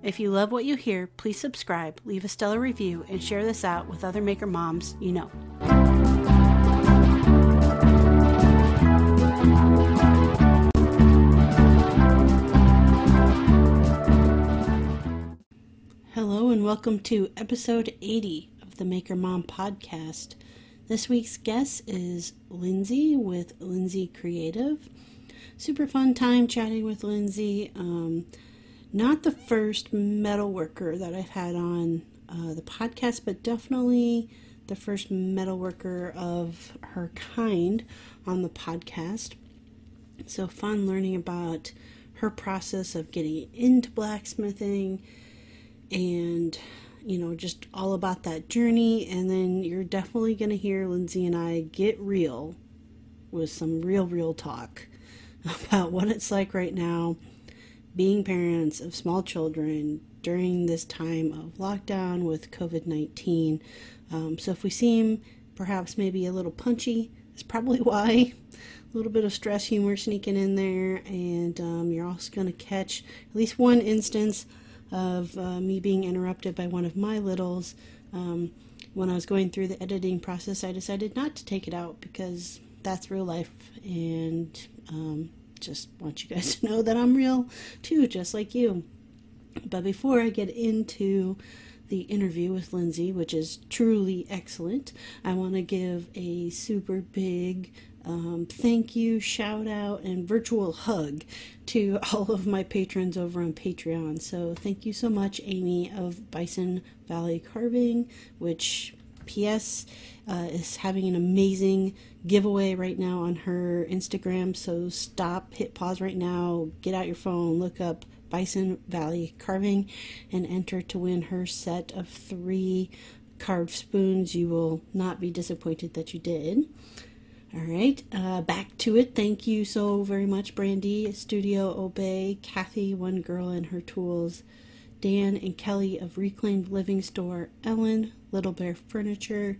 If you love what you hear, please subscribe, leave a stellar review, and share this out with other maker moms you know. Hello, and welcome to episode 80 of the Maker Mom podcast. This week's guest is Lindsay with Lindsay Creative. Super fun time chatting with Lindsay. Um, not the first metal worker that I've had on uh, the podcast, but definitely the first metal worker of her kind on the podcast. So fun learning about her process of getting into blacksmithing and you know just all about that journey and then you're definitely going to hear Lindsay and I get real with some real real talk about what it's like right now being parents of small children during this time of lockdown with COVID 19. Um, so if we seem perhaps maybe a little punchy, that's probably why. A little bit of stress humor sneaking in there, and um, you're also going to catch at least one instance of uh, me being interrupted by one of my littles. Um, when I was going through the editing process, I decided not to take it out because that's real life, and um, just want you guys to know that I'm real too, just like you. But before I get into the interview with Lindsay, which is truly excellent, I want to give a super big um, thank you, shout out, and virtual hug to all of my patrons over on Patreon. So, thank you so much, Amy of Bison Valley Carving, which P.S. Uh, is having an amazing giveaway right now on her Instagram. So stop, hit pause right now, get out your phone, look up Bison Valley Carving, and enter to win her set of three carved spoons. You will not be disappointed that you did. All right, uh, back to it. Thank you so very much, Brandy, Studio Obey, Kathy, One Girl and Her Tools, Dan and Kelly of Reclaimed Living Store, Ellen, Little Bear Furniture,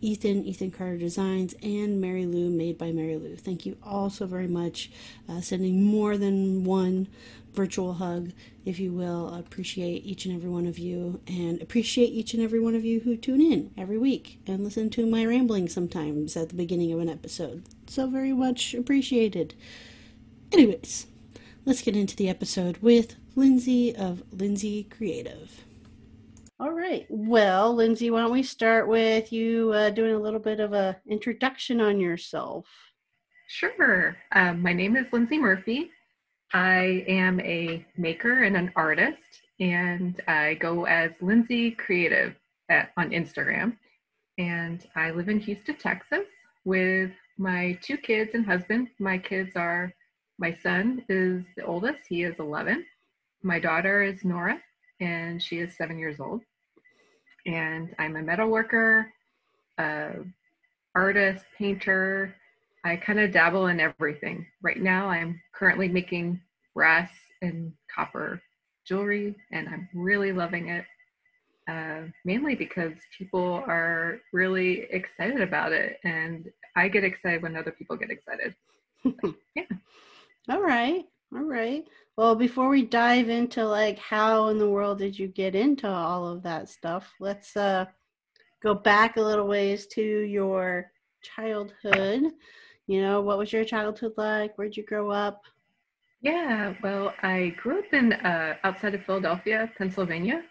Ethan, Ethan Carter Designs, and Mary Lou, made by Mary Lou. Thank you all so very much. Uh, sending more than one virtual hug, if you will. Appreciate each and every one of you, and appreciate each and every one of you who tune in every week and listen to my rambling sometimes at the beginning of an episode. So very much appreciated. Anyways, let's get into the episode with Lindsay of Lindsay Creative. All right. Well, Lindsay, why don't we start with you uh, doing a little bit of an introduction on yourself? Sure. Um, my name is Lindsay Murphy. I am a maker and an artist, and I go as Lindsay Creative at, on Instagram. And I live in Houston, Texas, with my two kids and husband. My kids are my son is the oldest; he is 11. My daughter is Nora, and she is seven years old. And I'm a metal worker, uh, artist, painter. I kind of dabble in everything. Right now, I'm currently making brass and copper jewelry, and I'm really loving it. Uh, mainly because people are really excited about it, and I get excited when other people get excited. yeah. All right. All right. Well, before we dive into like how in the world did you get into all of that stuff, let's uh go back a little ways to your childhood. You know, what was your childhood like? Where'd you grow up? Yeah, well, I grew up in uh, outside of Philadelphia, Pennsylvania.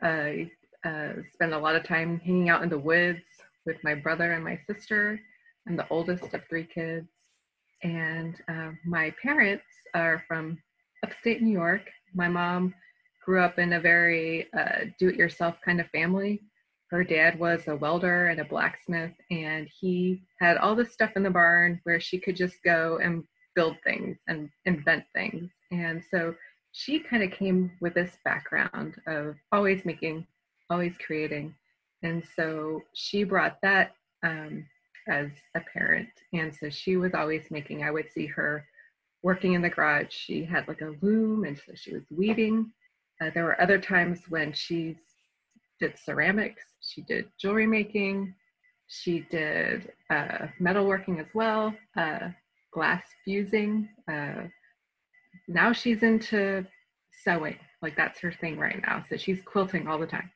I uh, spent a lot of time hanging out in the woods with my brother and my sister. I'm the oldest of three kids, and uh, my parents are from upstate New York. My mom grew up in a very uh, do it yourself kind of family. Her dad was a welder and a blacksmith, and he had all this stuff in the barn where she could just go and build things and invent things. And so she kind of came with this background of always making, always creating. And so she brought that um, as a parent. And so she was always making, I would see her working in the garage. She had like a loom, and so she was weaving. Uh, there were other times when she did ceramics, she did jewelry making, she did uh, metalworking as well, uh, glass fusing. Uh, now she's into sewing, like that's her thing right now. So she's quilting all the time.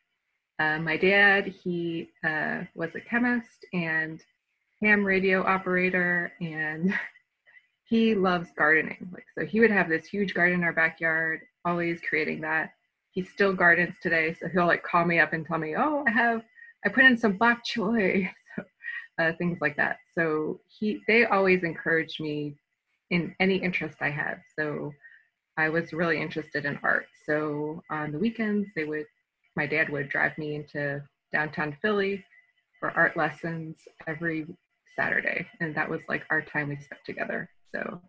Uh, my dad, he uh, was a chemist and ham radio operator, and he loves gardening. Like so, he would have this huge garden in our backyard, always creating that. He still gardens today, so he'll like call me up and tell me, "Oh, I have, I put in some bok choy," uh, things like that. So he, they always encouraged me in any interest I had. So I was really interested in art. So on the weekends, they would, my dad would drive me into downtown Philly for art lessons every Saturday, and that was like our time we spent together. So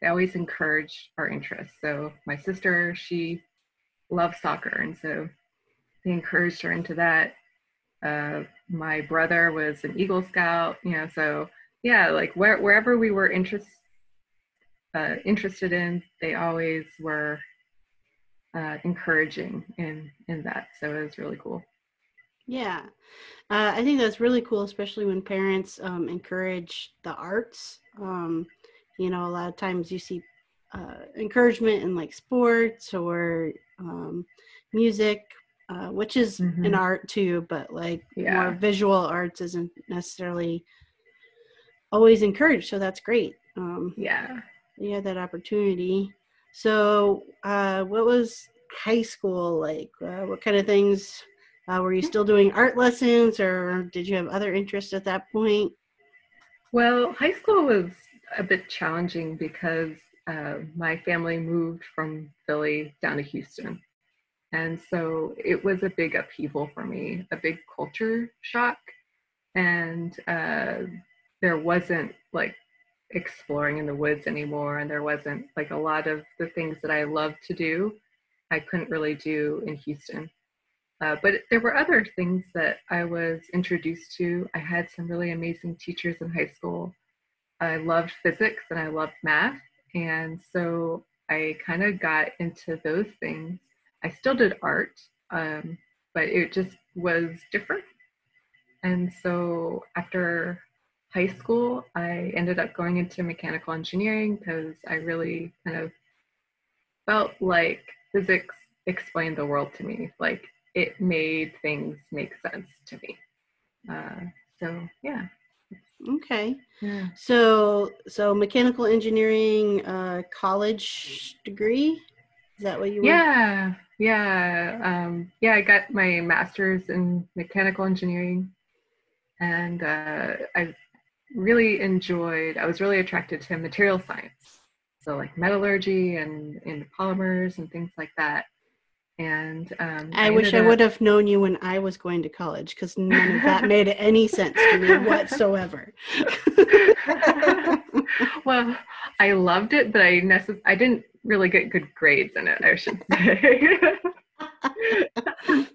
they always encouraged our interests. So my sister, she loved soccer, and so they encouraged her into that. Uh, my brother was an Eagle Scout, you know, so yeah, like where, wherever we were interest, uh, interested in, they always were uh, encouraging in in that. So it was really cool. Yeah, uh, I think that's really cool, especially when parents um, encourage the arts. Um, you know, a lot of times you see uh, encouragement in like sports or um, music, uh, which is mm-hmm. an art too, but like yeah. more visual arts isn't necessarily always encouraged. So that's great. Um, yeah, you had that opportunity. So, uh, what was high school like? Uh, what kind of things uh, were you still doing art lessons, or did you have other interests at that point? Well, high school was a bit challenging because uh, my family moved from Philly down to Houston. And so it was a big upheaval for me, a big culture shock. And uh, there wasn't like exploring in the woods anymore. And there wasn't like a lot of the things that I loved to do, I couldn't really do in Houston. Uh, but there were other things that I was introduced to. I had some really amazing teachers in high school I loved physics and I loved math. And so I kind of got into those things. I still did art, um, but it just was different. And so after high school, I ended up going into mechanical engineering because I really kind of felt like physics explained the world to me. Like it made things make sense to me. Uh, so yeah. Okay. Yeah. So so mechanical engineering uh college degree? Is that what you Yeah. Want? Yeah. Um yeah, I got my masters in mechanical engineering and uh I really enjoyed I was really attracted to material science. So like metallurgy and in polymers and things like that and um, I, I wish I would have known you when I was going to college because none of that made any sense to me whatsoever. well, I loved it, but I necess- I didn't really get good grades in it. I should say.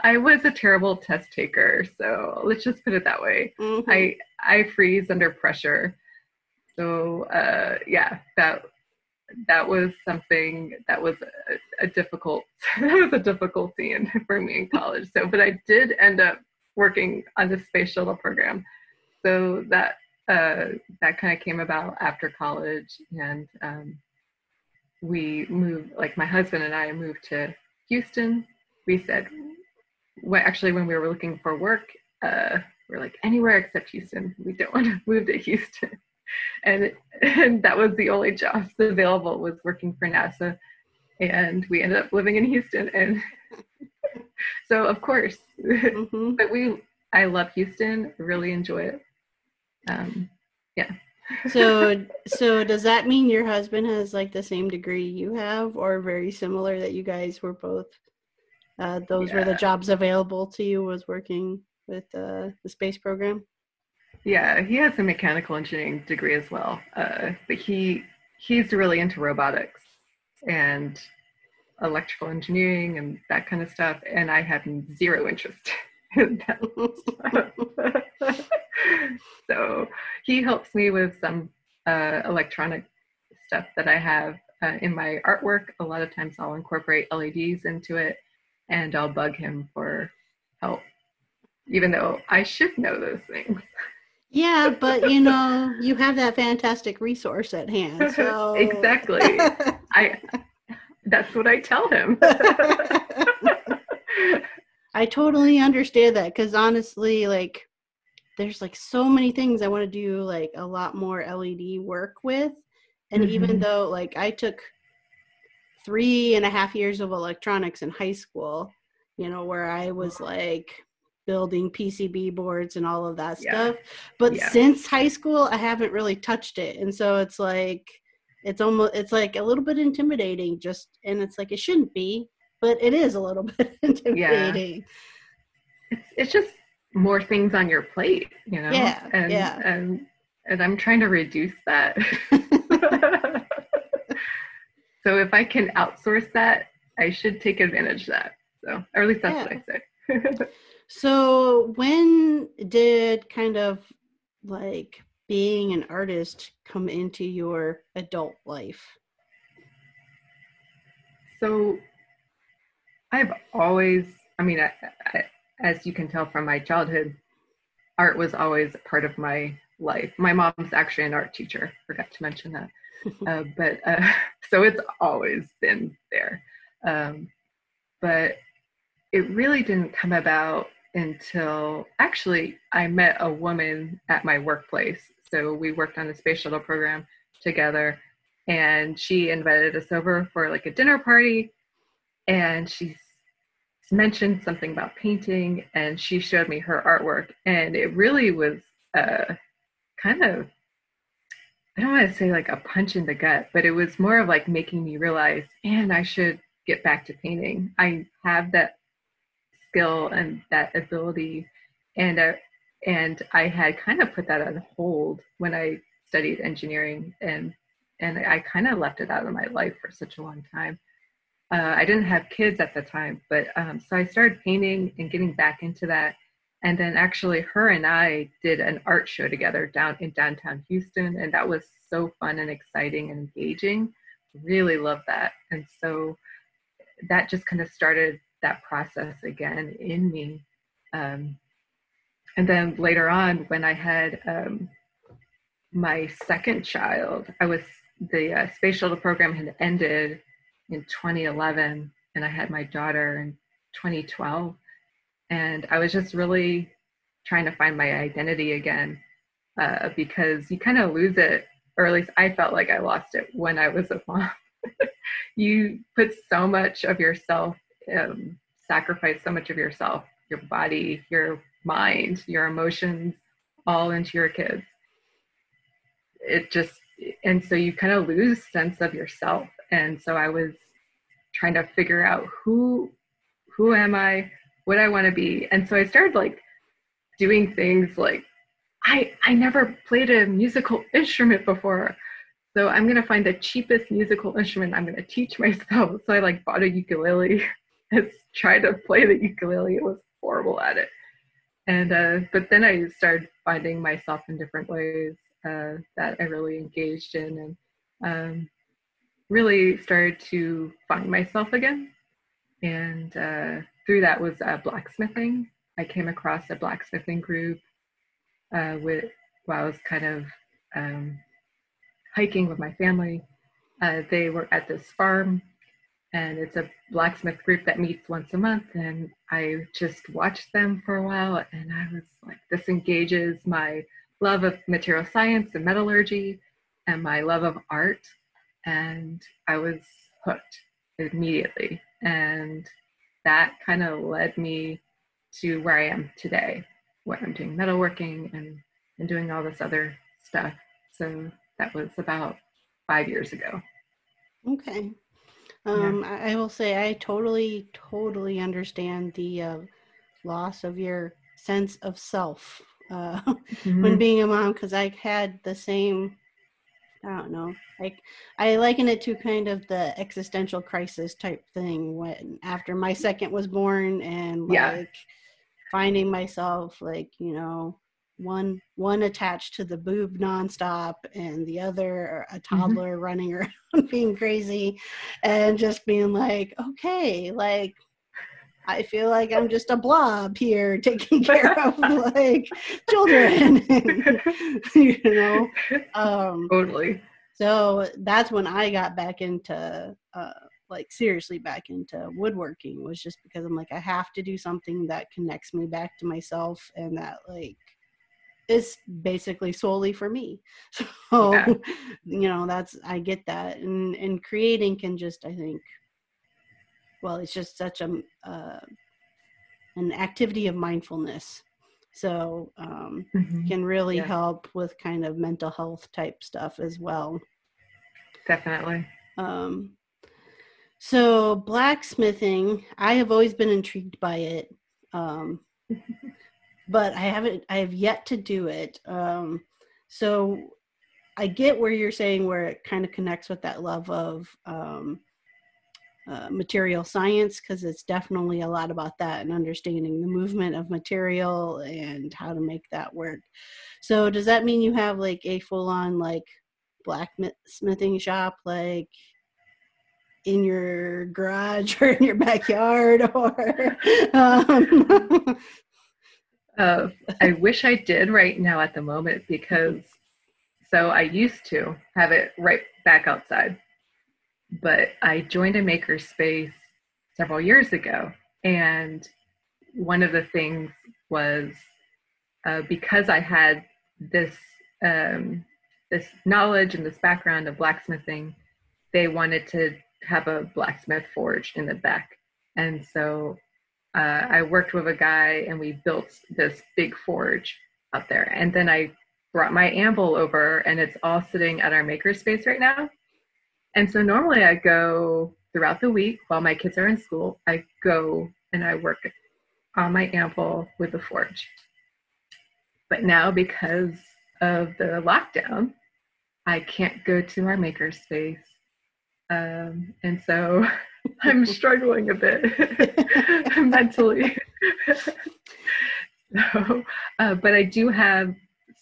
I was a terrible test taker, so let's just put it that way. Mm-hmm. I I freeze under pressure. So uh, yeah, that that was something that was a, a difficult that was a difficulty in, for me in college. So, but I did end up working on the space shuttle program. So that uh, that kind of came about after college, and um, we moved. Like my husband and I moved to Houston. We said, well, actually, when we were looking for work, uh, we we're like anywhere except Houston. We don't want to move to Houston and, and that was the only jobs available was working for NASA. And we ended up living in Houston. And so, of course, mm-hmm. but we, I love Houston, really enjoy it. Um, yeah. so, so does that mean your husband has like the same degree you have, or very similar that you guys were both? Uh, those yeah. were the jobs available to you. Was working with uh, the space program. Yeah, he has a mechanical engineering degree as well, uh, but he he's really into robotics and electrical engineering and that kind of stuff, and I have zero interest in that so he helps me with some uh, electronic stuff that I have uh, in my artwork. A lot of times I'll incorporate LEDs into it and I'll bug him for help, even though I should know those things. Yeah, but you know, you have that fantastic resource at hand. So exactly. I that's what I tell him. I totally understand that cuz honestly like there's like so many things I want to do like a lot more LED work with. And mm-hmm. even though like I took three and a half years of electronics in high school, you know, where I was like building PCB boards and all of that yeah. stuff. But yeah. since high school, I haven't really touched it. And so it's like, it's almost, it's like a little bit intimidating just, and it's like, it shouldn't be, but it is a little bit intimidating. Yeah. It's, it's just more things on your plate, you know? Yeah. And, yeah. and, and I'm trying to reduce that. so if I can outsource that, I should take advantage of that. So, or at least that's what I say. so, when did kind of like being an artist come into your adult life? So, I've always, I mean, I, I, as you can tell from my childhood, art was always part of my life. My mom's actually an art teacher, forgot to mention that. uh, but uh, so it's always been there. Um, but it really didn't come about until actually I met a woman at my workplace. So we worked on the space shuttle program together, and she invited us over for like a dinner party. And she mentioned something about painting, and she showed me her artwork, and it really was uh, kind of I don't want to say like a punch in the gut, but it was more of like making me realize, man, I should get back to painting. I have that skill and that ability, and uh, and I had kind of put that on hold when I studied engineering, and and I kind of left it out of my life for such a long time. Uh, I didn't have kids at the time, but um, so I started painting and getting back into that. And then actually her and i did an art show together down in downtown houston and that was so fun and exciting and engaging. Really loved that. And so that just kind of started that process again in me um, and then later on when i had um, my second child i was the uh, space shuttle program had ended in 2011 and i had my daughter in 2012 and I was just really trying to find my identity again uh, because you kind of lose it, or at least I felt like I lost it when I was a mom. you put so much of yourself, um, sacrifice so much of yourself, your body, your mind, your emotions, all into your kids. It just, and so you kind of lose sense of yourself. And so I was trying to figure out who, who am I? what I want to be. And so I started like doing things like I I never played a musical instrument before. So I'm gonna find the cheapest musical instrument I'm gonna teach myself. So I like bought a ukulele and tried to play the ukulele. It was horrible at it. And uh, but then I started finding myself in different ways uh, that I really engaged in and um, really started to find myself again. And uh, through that was blacksmithing. I came across a blacksmithing group uh, with while I was kind of um, hiking with my family. Uh, they were at this farm, and it's a blacksmith group that meets once a month. And I just watched them for a while, and I was like, this engages my love of material science and metallurgy, and my love of art, and I was hooked immediately. And that kind of led me to where I am today, where I'm doing metalworking and, and doing all this other stuff. So that was about five years ago. Okay. Um, yeah. I, I, will say I totally, totally understand the uh, loss of your sense of self uh, mm-hmm. when being a mom because I had the same I don't know. Like I liken it to kind of the existential crisis type thing when after my second was born and like finding myself like you know one one attached to the boob nonstop and the other a mm-hmm. toddler mm-hmm. running around being crazy and just being like okay like I feel like I'm just a blob here taking care of like children, you know. Um, totally. So that's when I got back into uh, like seriously back into woodworking was just because I'm like I have to do something that connects me back to myself and that like is basically solely for me. So yeah. you know that's I get that and and creating can just I think well it's just such a uh, an activity of mindfulness so um, mm-hmm. can really yeah. help with kind of mental health type stuff as well definitely um, so blacksmithing i have always been intrigued by it um, but i haven't i have yet to do it um, so i get where you're saying where it kind of connects with that love of um, uh, material science because it's definitely a lot about that and understanding the movement of material and how to make that work. So does that mean you have like a full on like blacksmithing shop like in your garage or in your backyard or um... uh, I wish I did right now at the moment because so I used to have it right back outside but I joined a makerspace several years ago. And one of the things was uh, because I had this um, this knowledge and this background of blacksmithing, they wanted to have a blacksmith forge in the back. And so uh, I worked with a guy and we built this big forge out there. And then I brought my anvil over and it's all sitting at our makerspace right now. And so normally I go throughout the week while my kids are in school, I go and I work on my anvil with the forge. But now because of the lockdown, I can't go to our makerspace. Um, and so I'm struggling a bit mentally. so, uh, but I do have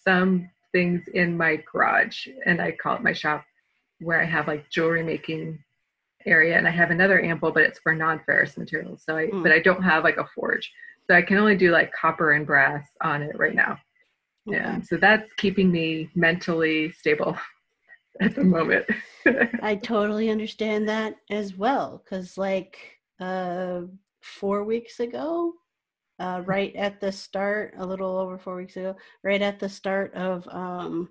some things in my garage, and I call it my shop where I have like jewelry making area and I have another anvil, but it's for non-ferrous materials. So I, mm. but I don't have like a forge. So I can only do like copper and brass on it right now. Okay. Yeah. So that's keeping me mentally stable at the moment. I totally understand that as well. Cause like, uh, four weeks ago, uh, right at the start, a little over four weeks ago, right at the start of, um,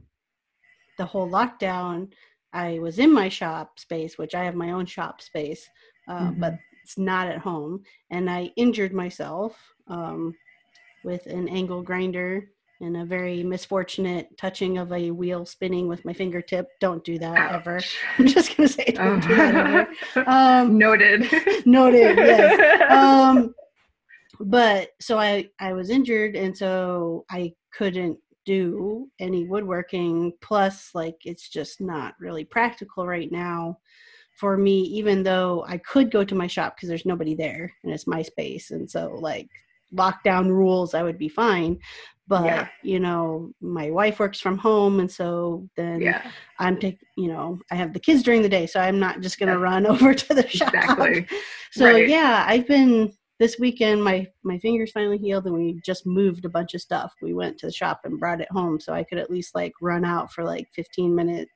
the whole lockdown, I was in my shop space, which I have my own shop space, uh, mm-hmm. but it's not at home. And I injured myself um, with an angle grinder and a very misfortunate touching of a wheel spinning with my fingertip. Don't do that Ouch. ever. I'm just gonna say don't oh. do that ever. Um, noted. noted. Yes. Um, but so I I was injured, and so I couldn't do any woodworking plus like it's just not really practical right now for me even though i could go to my shop because there's nobody there and it's my space and so like lockdown rules i would be fine but yeah. you know my wife works from home and so then yeah. i'm taking you know i have the kids during the day so i'm not just going to run over to the shop exactly. so right. yeah i've been this weekend my my fingers finally healed and we just moved a bunch of stuff we went to the shop and brought it home so i could at least like run out for like 15 minute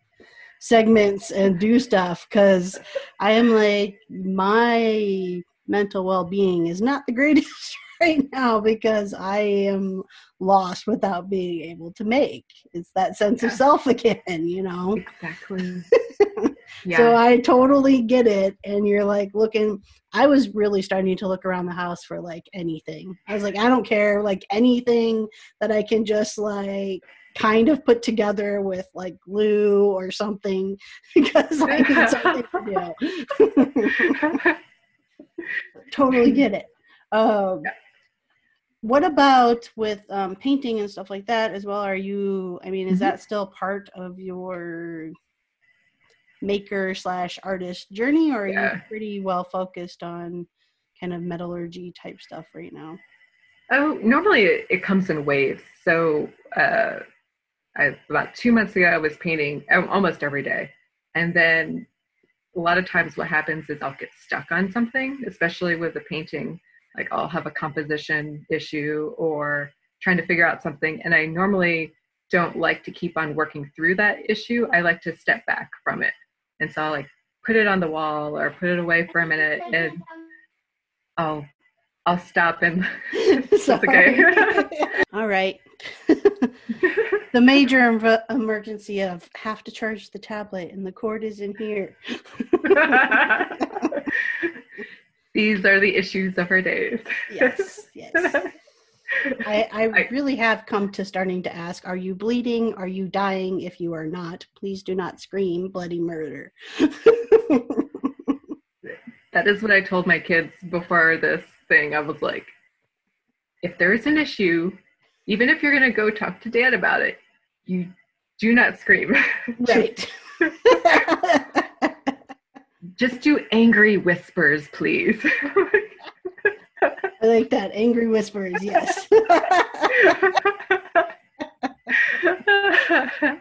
segments and do stuff because i am like my mental well-being is not the greatest right now because i am lost without being able to make it's that sense yeah. of self again you know exactly yeah. So I totally get it. And you're like looking, I was really starting to look around the house for like anything. I was like, I don't care, like anything that I can just like kind of put together with like glue or something because I need something to do. totally get it. Um, yeah. What about with um, painting and stuff like that as well? Are you, I mean, is mm-hmm. that still part of your maker slash artist journey, or are yeah. you pretty well focused on kind of metallurgy type stuff right now? Oh, normally it, it comes in waves. So uh, I, about two months ago, I was painting almost every day, and then a lot of times what happens is I'll get stuck on something, especially with the painting. Like I'll have a composition issue or trying to figure out something, and I normally don't like to keep on working through that issue. I like to step back from it, and so I'll like put it on the wall or put it away for a minute, and I'll I'll stop and okay. All right. the major ev- emergency of have to charge the tablet and the cord is in here. These are the issues of our days. yes, yes. I, I, I really have come to starting to ask Are you bleeding? Are you dying? If you are not, please do not scream bloody murder. that is what I told my kids before this thing. I was like, if there's an issue, even if you're going to go talk to dad about it, you do not scream. Right. Just do angry whispers, please. I like that. Angry whispers, yes.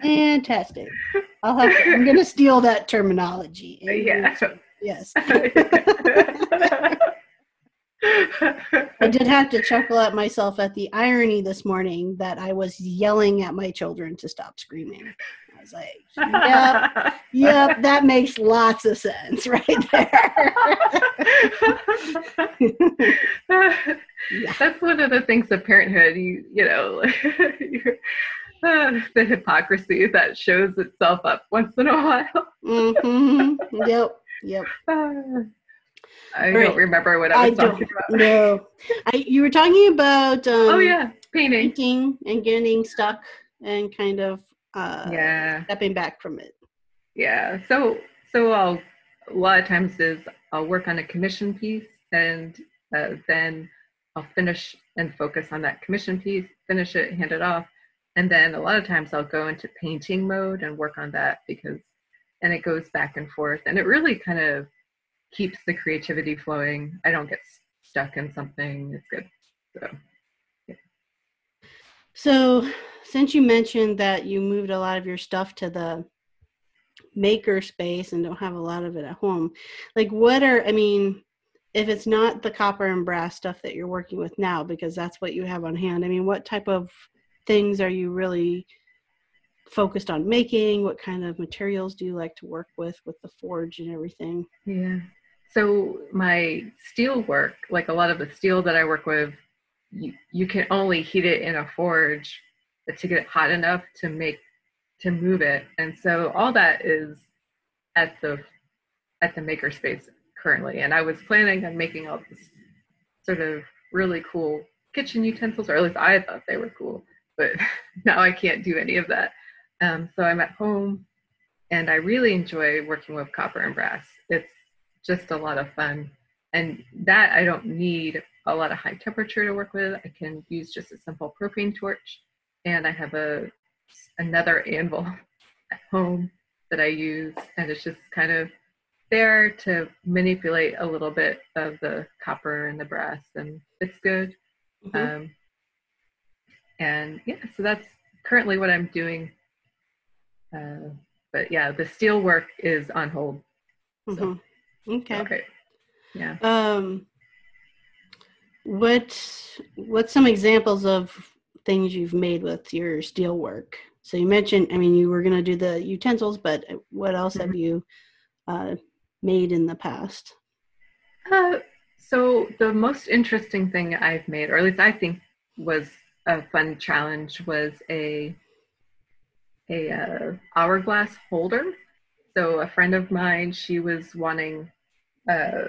Fantastic. I'll have to, I'm going to steal that terminology. Angry yeah. Whispers. Yes. I did have to chuckle at myself at the irony this morning that I was yelling at my children to stop screaming. Was like, yep, yep, that makes lots of sense right there. yeah. That's one of the things of parenthood, you, you know, uh, the hypocrisy that shows itself up once in a while. mm-hmm. Yep, yep. Uh, I right. don't remember what I was I talking about. No, I, you were talking about. Um, oh yeah, painting. painting and getting stuck and kind of uh, yeah stepping back from it. Yeah, so so I'll a lot of times is I'll work on a commission piece and uh, then I'll finish and focus on that commission piece, finish it, hand it off, and then a lot of times I'll go into painting mode and work on that because and it goes back and forth and it really kind of keeps the creativity flowing. I don't get stuck in something. It's good. So. So, since you mentioned that you moved a lot of your stuff to the maker space and don't have a lot of it at home, like what are, I mean, if it's not the copper and brass stuff that you're working with now, because that's what you have on hand, I mean, what type of things are you really focused on making? What kind of materials do you like to work with with the forge and everything? Yeah. So my steel work, like a lot of the steel that I work with, you, you can only heat it in a forge to get it hot enough to make to move it. And so all that is at the at the makerspace currently. And I was planning on making all this sort of really cool kitchen utensils, or at least I thought they were cool. But now I can't do any of that. Um, so I'm at home and I really enjoy working with copper and brass. It's just a lot of fun. And that I don't need a lot of high temperature to work with. I can use just a simple propane torch. And I have a another anvil at home that I use. And it's just kind of there to manipulate a little bit of the copper and the brass. And it's good. Mm-hmm. Um, and yeah, so that's currently what I'm doing. Uh, but yeah, the steel work is on hold. So. Mm-hmm. Okay. Okay. Yeah. Um, what what's some examples of things you've made with your steel work? So you mentioned, I mean, you were going to do the utensils, but what else mm-hmm. have you uh, made in the past? Uh, so the most interesting thing I've made, or at least I think was a fun challenge, was a a uh, hourglass holder. So a friend of mine, she was wanting uh,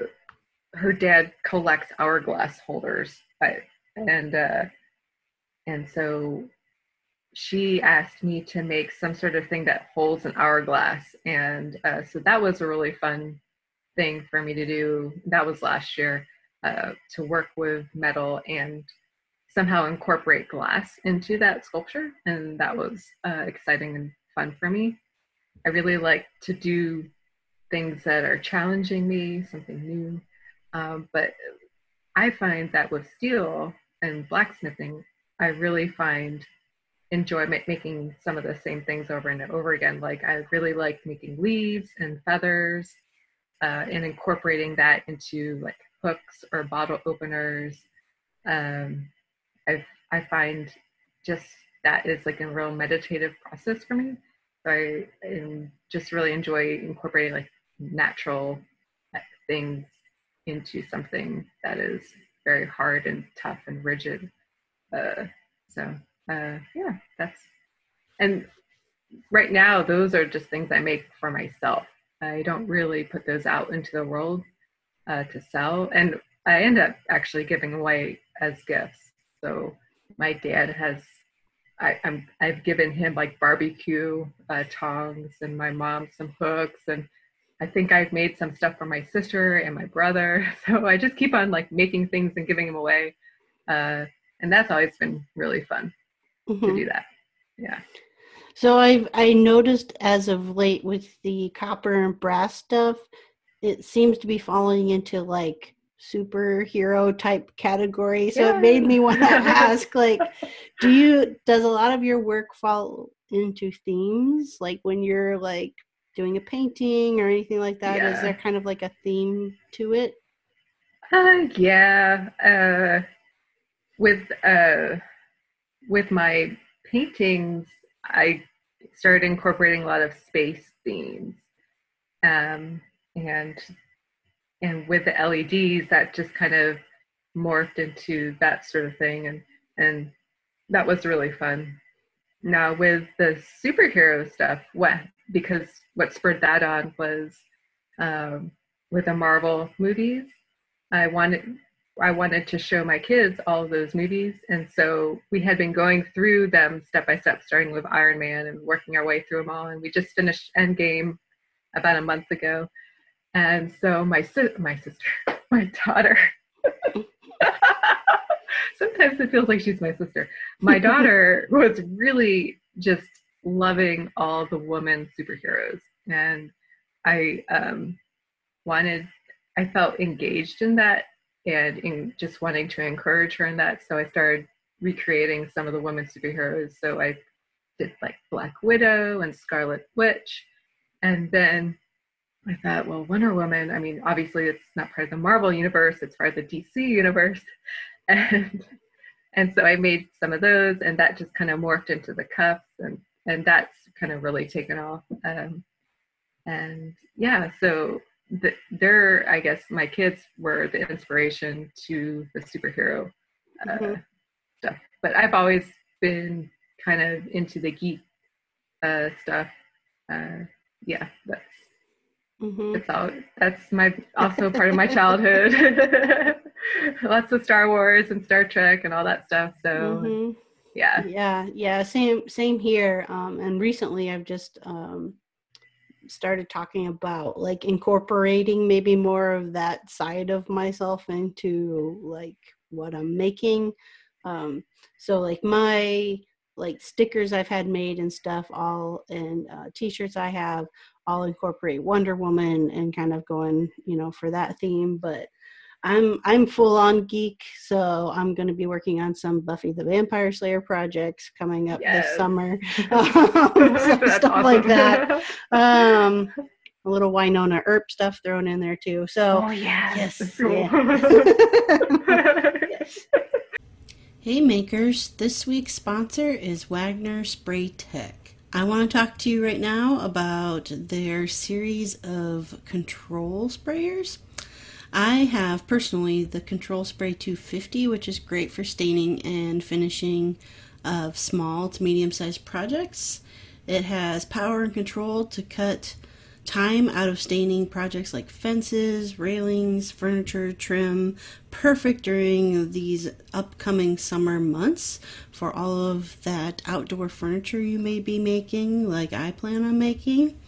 her dad collects hourglass holders, and uh, and so she asked me to make some sort of thing that holds an hourglass, and uh, so that was a really fun thing for me to do. That was last year uh, to work with metal and somehow incorporate glass into that sculpture, and that was uh, exciting and fun for me. I really like to do things that are challenging me, something new. Um, but I find that with steel, and blacksmithing, I really find enjoyment making some of the same things over and over again. Like I really like making leaves and feathers uh, and incorporating that into like hooks or bottle openers. Um, I I find just that is like a real meditative process for me. So I, I just really enjoy incorporating like natural things into something that is very hard and tough and rigid. Uh, so uh, yeah, that's and right now those are just things I make for myself. I don't really put those out into the world uh, to sell, and I end up actually giving away as gifts. So my dad has I, am I've given him like barbecue uh, tongs and my mom some hooks and I think I've made some stuff for my sister and my brother. So I just keep on like making things and giving them away. Uh, and that's always been really fun mm-hmm. to do that. Yeah. So I've I noticed as of late with the copper and brass stuff, it seems to be falling into like superhero type category. So yeah. it made me want to ask, like, do you does a lot of your work fall into themes? Like when you're like doing a painting or anything like that? Yeah. Is there kind of like a theme to it? Uh, yeah. Uh, with uh, with my paintings, I started incorporating a lot of space themes, um, and and with the LEDs, that just kind of morphed into that sort of thing, and and that was really fun. Now with the superhero stuff, what because what spurred that on was um, with the Marvel movies. I wanted I wanted to show my kids all of those movies, and so we had been going through them step by step, starting with Iron Man and working our way through them all. And we just finished Endgame about a month ago, and so my si- my sister, my daughter. Sometimes it feels like she's my sister. My daughter was really just loving all the woman superheroes. And i um, wanted i felt engaged in that and in just wanting to encourage her in that. So i started recreating some of the women superheroes. So i did like black widow and scarlet witch. And then i thought well wonder woman i mean obviously it's not part of the marvel universe it's part of the dc universe. And and so i made some of those and that just kind of morphed into the cuffs and and that's kind of really taken off. Um, and yeah, so the, they're, I guess, my kids were the inspiration to the superhero uh, mm-hmm. stuff. But I've always been kind of into the geek uh, stuff. Uh, yeah, that's mm-hmm. that's all. That's my also part of my childhood. Lots of Star Wars and Star Trek and all that stuff. So. Mm-hmm yeah. Yeah yeah same same here um and recently i've just um started talking about like incorporating maybe more of that side of myself into like what i'm making. Um so like my like stickers i've had made and stuff all and uh, t-shirts i have all incorporate wonder woman and kind of going you know for that theme but I'm I'm full on geek, so I'm going to be working on some Buffy the Vampire Slayer projects coming up yes. this summer, um, stuff awesome. like that. Um, a little Wynonna Earp stuff thrown in there too. So oh, yes, yes, yeah. yes. Hey makers, this week's sponsor is Wagner Spray Tech. I want to talk to you right now about their series of control sprayers. I have personally the Control Spray 250, which is great for staining and finishing of small to medium sized projects. It has power and control to cut time out of staining projects like fences, railings, furniture, trim. Perfect during these upcoming summer months for all of that outdoor furniture you may be making, like I plan on making.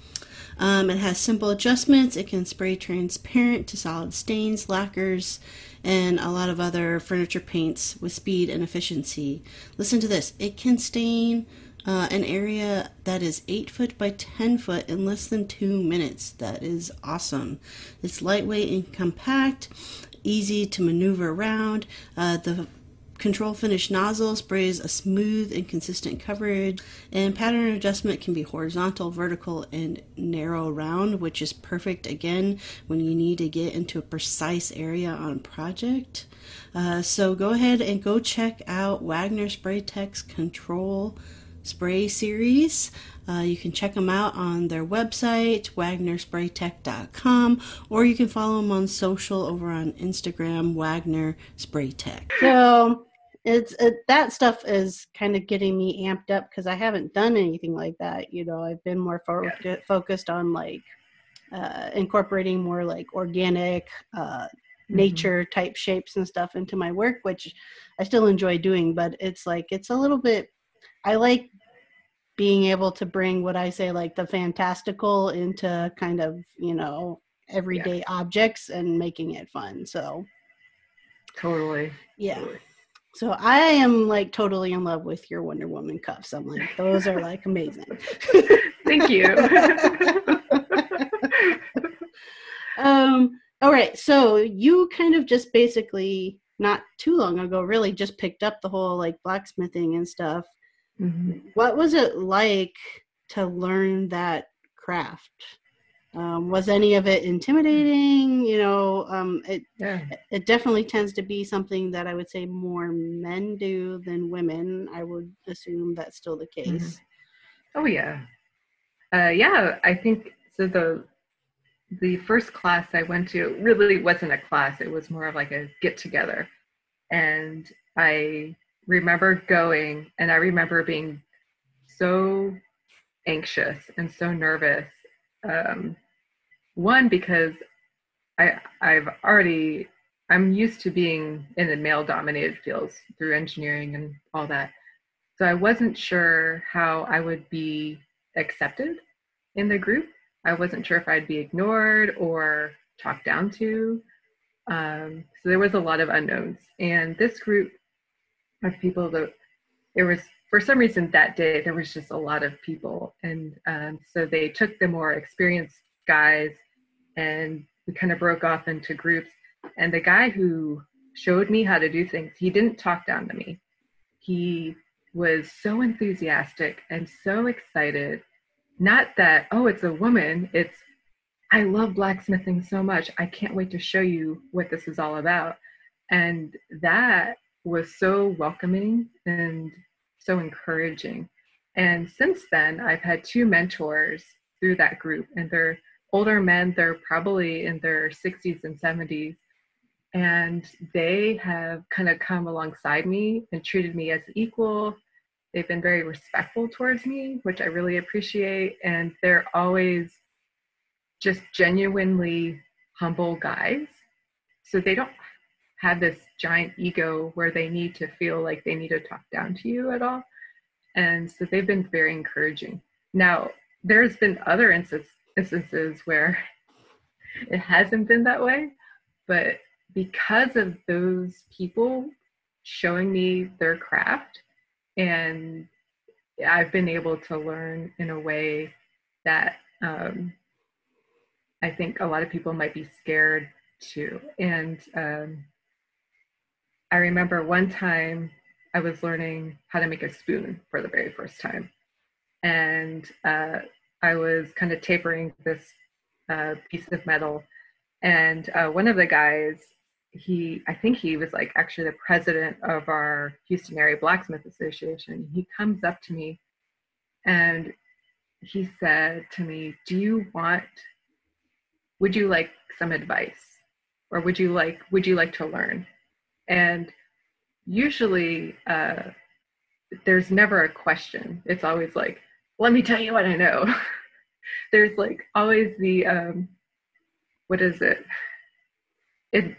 Um, it has simple adjustments. It can spray transparent to solid stains, lacquers, and a lot of other furniture paints with speed and efficiency. Listen to this it can stain uh, an area that is 8 foot by 10 foot in less than 2 minutes. That is awesome. It's lightweight and compact, easy to maneuver around. Uh, the control finish nozzle sprays a smooth and consistent coverage, and pattern adjustment can be horizontal, vertical, and narrow round, which is perfect again when you need to get into a precise area on a project. Uh, so go ahead and go check out Wagner Spray Tech's Control Spray Series. Uh, you can check them out on their website, wagnerspraytech.com, or you can follow them on social over on Instagram, Wagner Spray Tech. So it's it, that stuff is kind of getting me amped up because I haven't done anything like that. You know, I've been more fo- yeah. focused on like uh, incorporating more like organic, uh, mm-hmm. nature type shapes and stuff into my work, which I still enjoy doing. But it's like it's a little bit. I like being able to bring what I say like the fantastical into kind of, you know, everyday yeah. objects and making it fun. So totally. Yeah. Totally. So I am like totally in love with your Wonder Woman cuffs. I'm like, those are like amazing. Thank you. um, all right. So you kind of just basically not too long ago really just picked up the whole like blacksmithing and stuff Mm-hmm. What was it like to learn that craft? Um, was any of it intimidating? You know, um, it yeah. it definitely tends to be something that I would say more men do than women. I would assume that's still the mm-hmm. case. Mm-hmm. Oh yeah, uh, yeah. I think so. The the first class I went to really wasn't a class; it was more of like a get together, and I remember going and I remember being so anxious and so nervous. Um, one, because I, I've already, I'm used to being in the male dominated fields through engineering and all that. So I wasn't sure how I would be accepted in the group. I wasn't sure if I'd be ignored or talked down to. Um, so there was a lot of unknowns. And this group of people that there was for some reason that day there was just a lot of people and um, so they took the more experienced guys and we kind of broke off into groups. And the guy who showed me how to do things he didn't talk down to me. He was so enthusiastic and so excited. Not that oh it's a woman it's i love blacksmithing so much i can't wait to show you what this is all about. And that was so welcoming and so encouraging. And since then, I've had two mentors through that group, and they're older men, they're probably in their 60s and 70s. And they have kind of come alongside me and treated me as equal. They've been very respectful towards me, which I really appreciate. And they're always just genuinely humble guys. So they don't have this giant ego where they need to feel like they need to talk down to you at all. And so they've been very encouraging. Now, there's been other instances where it hasn't been that way, but because of those people showing me their craft and I've been able to learn in a way that um, I think a lot of people might be scared to. And um, I remember one time I was learning how to make a spoon for the very first time. And uh, I was kind of tapering this uh, piece of metal. And uh, one of the guys, he, I think he was like actually the president of our Houston Area Blacksmith Association. He comes up to me and he said to me, Do you want, would you like some advice? Or would you like, would you like to learn? And usually uh, there's never a question. It's always like, let me tell you what I know. there's like always the, um, what is it? It,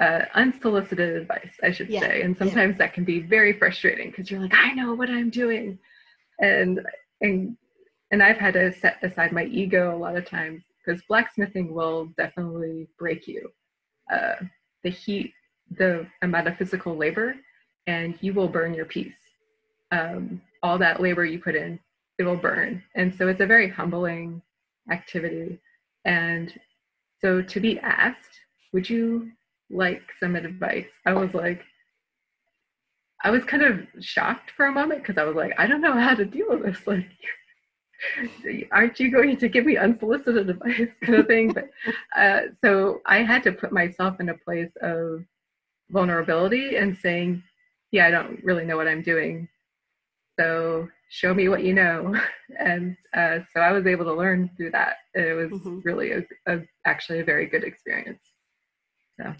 uh, unsolicited advice, I should yeah, say. And sometimes yeah. that can be very frustrating because you're like, I know what I'm doing. And, and, and I've had to set aside my ego a lot of times because blacksmithing will definitely break you. Uh, the heat the amount of physical labor and you will burn your piece. Um, all that labor you put in, it will burn. And so it's a very humbling activity. And so to be asked, would you like some advice? I was like, I was kind of shocked for a moment because I was like, I don't know how to deal with this. Like, aren't you going to give me unsolicited advice kind of thing but uh, so i had to put myself in a place of vulnerability and saying yeah i don't really know what i'm doing so show me what you know. And uh, so i was able to learn through that. It was mm-hmm. really a, a, actually a very good experience. So.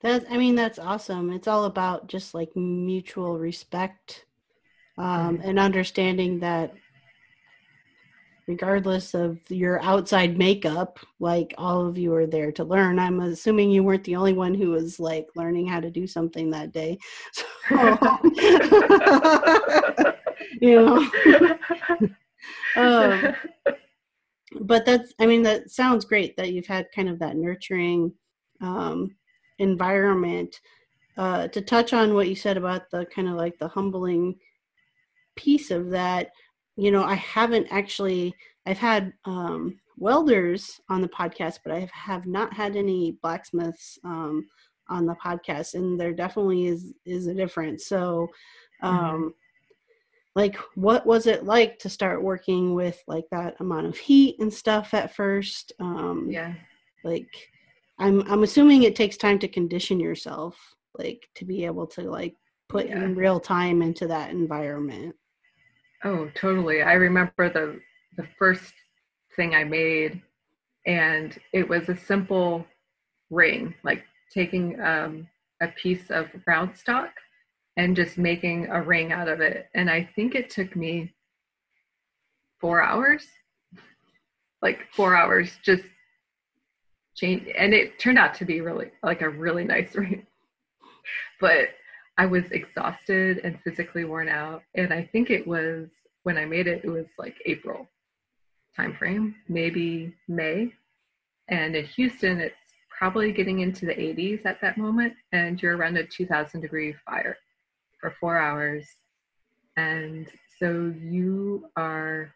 That's i mean that's awesome. It's all about just like mutual respect um, mm-hmm. and understanding that regardless of your outside makeup like all of you are there to learn. I'm assuming you weren't the only one who was like learning how to do something that day. So, you know um, but that's i mean that sounds great that you've had kind of that nurturing um, environment uh, to touch on what you said about the kind of like the humbling piece of that you know, I haven't actually, I've had um, welders on the podcast, but I have not had any blacksmiths um, on the podcast, and there definitely is is a difference. So, um, mm-hmm. Like, what was it like to start working with like that amount of heat and stuff at first? Um, yeah, like, I'm I'm assuming it takes time to condition yourself, like, to be able to like put yeah. in real time into that environment. Oh, totally. I remember the the first thing I made, and it was a simple ring, like taking um, a piece of round stock and just making a ring out of it. And I think it took me four hours, like four hours, just change. And it turned out to be really like a really nice ring. But I was exhausted and physically worn out. And I think it was when I made it, it was like April timeframe, maybe May. And in Houston, it's probably getting into the 80s at that moment. And you're around a 2000 degree fire for four hours. And so you are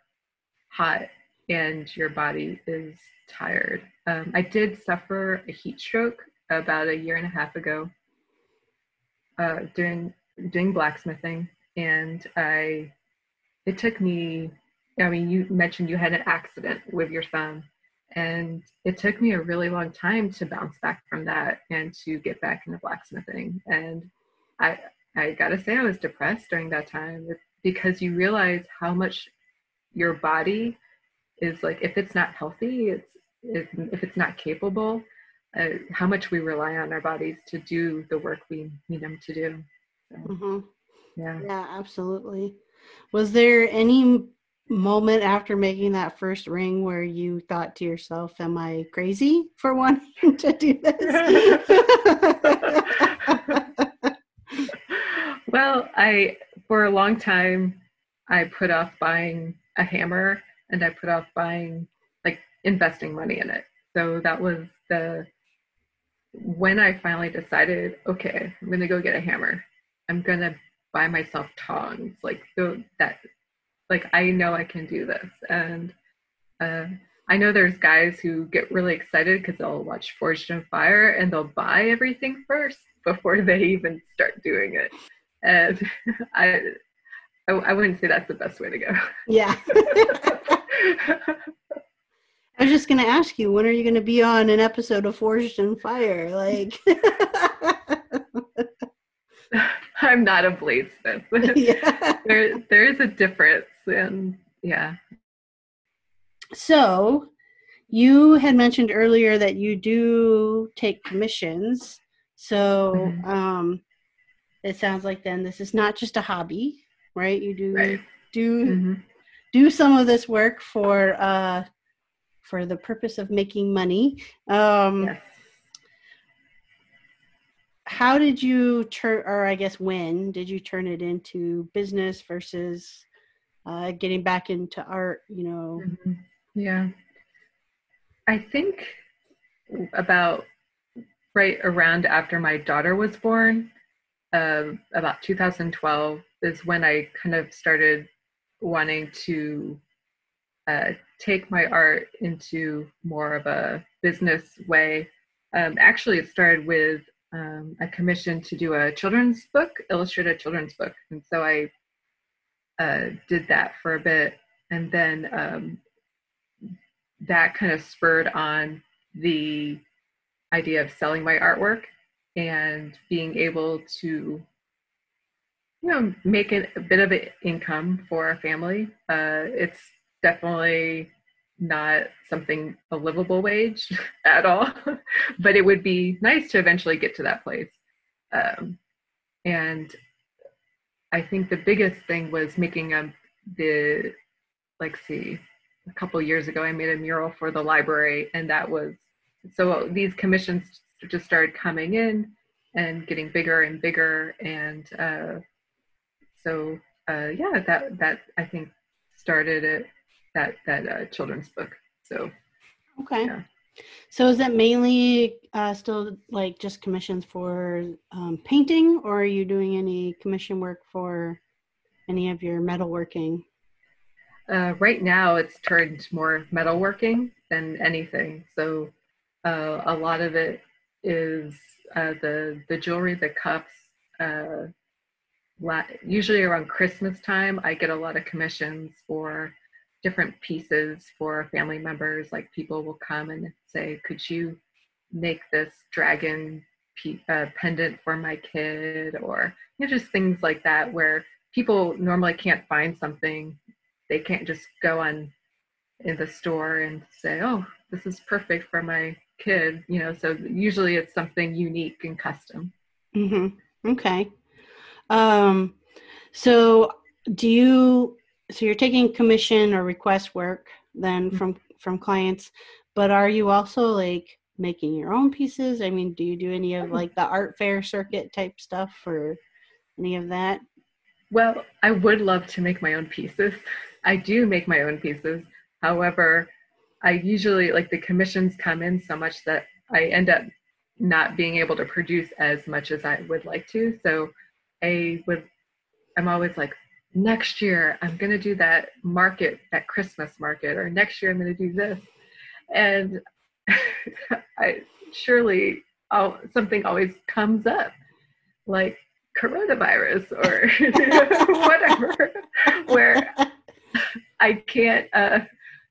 hot and your body is tired. Um, I did suffer a heat stroke about a year and a half ago uh, doing doing blacksmithing, and I it took me. I mean, you mentioned you had an accident with your son, and it took me a really long time to bounce back from that and to get back into blacksmithing. And I I gotta say, I was depressed during that time because you realize how much your body is like if it's not healthy, it's if, if it's not capable, uh, how much we rely on our bodies to do the work we need them to do. So, mm-hmm. Yeah. Yeah, absolutely. Was there any moment after making that first ring where you thought to yourself, Am I crazy for wanting to do this? well, I, for a long time, I put off buying a hammer and I put off buying, like, investing money in it. So that was the when I finally decided, okay, I'm gonna go get a hammer. I'm gonna buy myself tongs. Like the, that, like I know I can do this. And uh, I know there's guys who get really excited because they'll watch Forged in Fire and they'll buy everything first before they even start doing it. And I, I, I wouldn't say that's the best way to go. Yeah. I was just going to ask you, when are you going to be on an episode of Forged in Fire? Like, I'm not a bladesmith. yeah. there, there is a difference, and yeah. So, you had mentioned earlier that you do take commissions. So, mm-hmm. um, it sounds like then this is not just a hobby, right? You do right. do mm-hmm. do some of this work for uh, for the purpose of making money. Um, yes. How did you turn, or I guess when did you turn it into business versus uh, getting back into art? You know. Mm-hmm. Yeah. I think about right around after my daughter was born, uh, about 2012 is when I kind of started wanting to uh, take my art into more of a business way. Um, actually, it started with um, a commission to do a children's book, illustrated children's book, and so I uh, did that for a bit, and then um, that kind of spurred on the idea of selling my artwork and being able to you know make a bit of an income for our family. Uh, it's definitely not something a livable wage at all but it would be nice to eventually get to that place. Um, and i think the biggest thing was making a the like see a couple years ago i made a mural for the library and that was so these commissions just started coming in and getting bigger and bigger. And uh, so uh, yeah that that i think started it that that uh, children's book. So okay. yeah. so is it mainly uh, still like just commissions for um, painting? Or are you doing any commission work for any of your metalworking? Uh, right now it's turned more metalworking than anything. So uh, a lot of it is uh, the the jewelry, the cups. Uh, usually around Christmas time, I get a lot of commissions for different pieces for family members. Like people will come and say, "Could you make this dragon pe- uh, pendant for my kid?" Or you know, just things like that, where people normally can't find something. They can't just go on in the store and say, "Oh, this is perfect for my kid you know so usually it's something unique and custom. Mm-hmm. okay. Um so do you so you're taking commission or request work then mm-hmm. from from clients but are you also like making your own pieces? I mean do you do any of like the art fair circuit type stuff or any of that? Well i would love to make my own pieces. I do make my own pieces. However I usually like the commissions come in so much that I end up not being able to produce as much as I would like to. So I would, I'm always like, next year I'm going to do that market, that Christmas market, or next year I'm going to do this. And I surely I'll, something always comes up like coronavirus or whatever, where I can't, uh,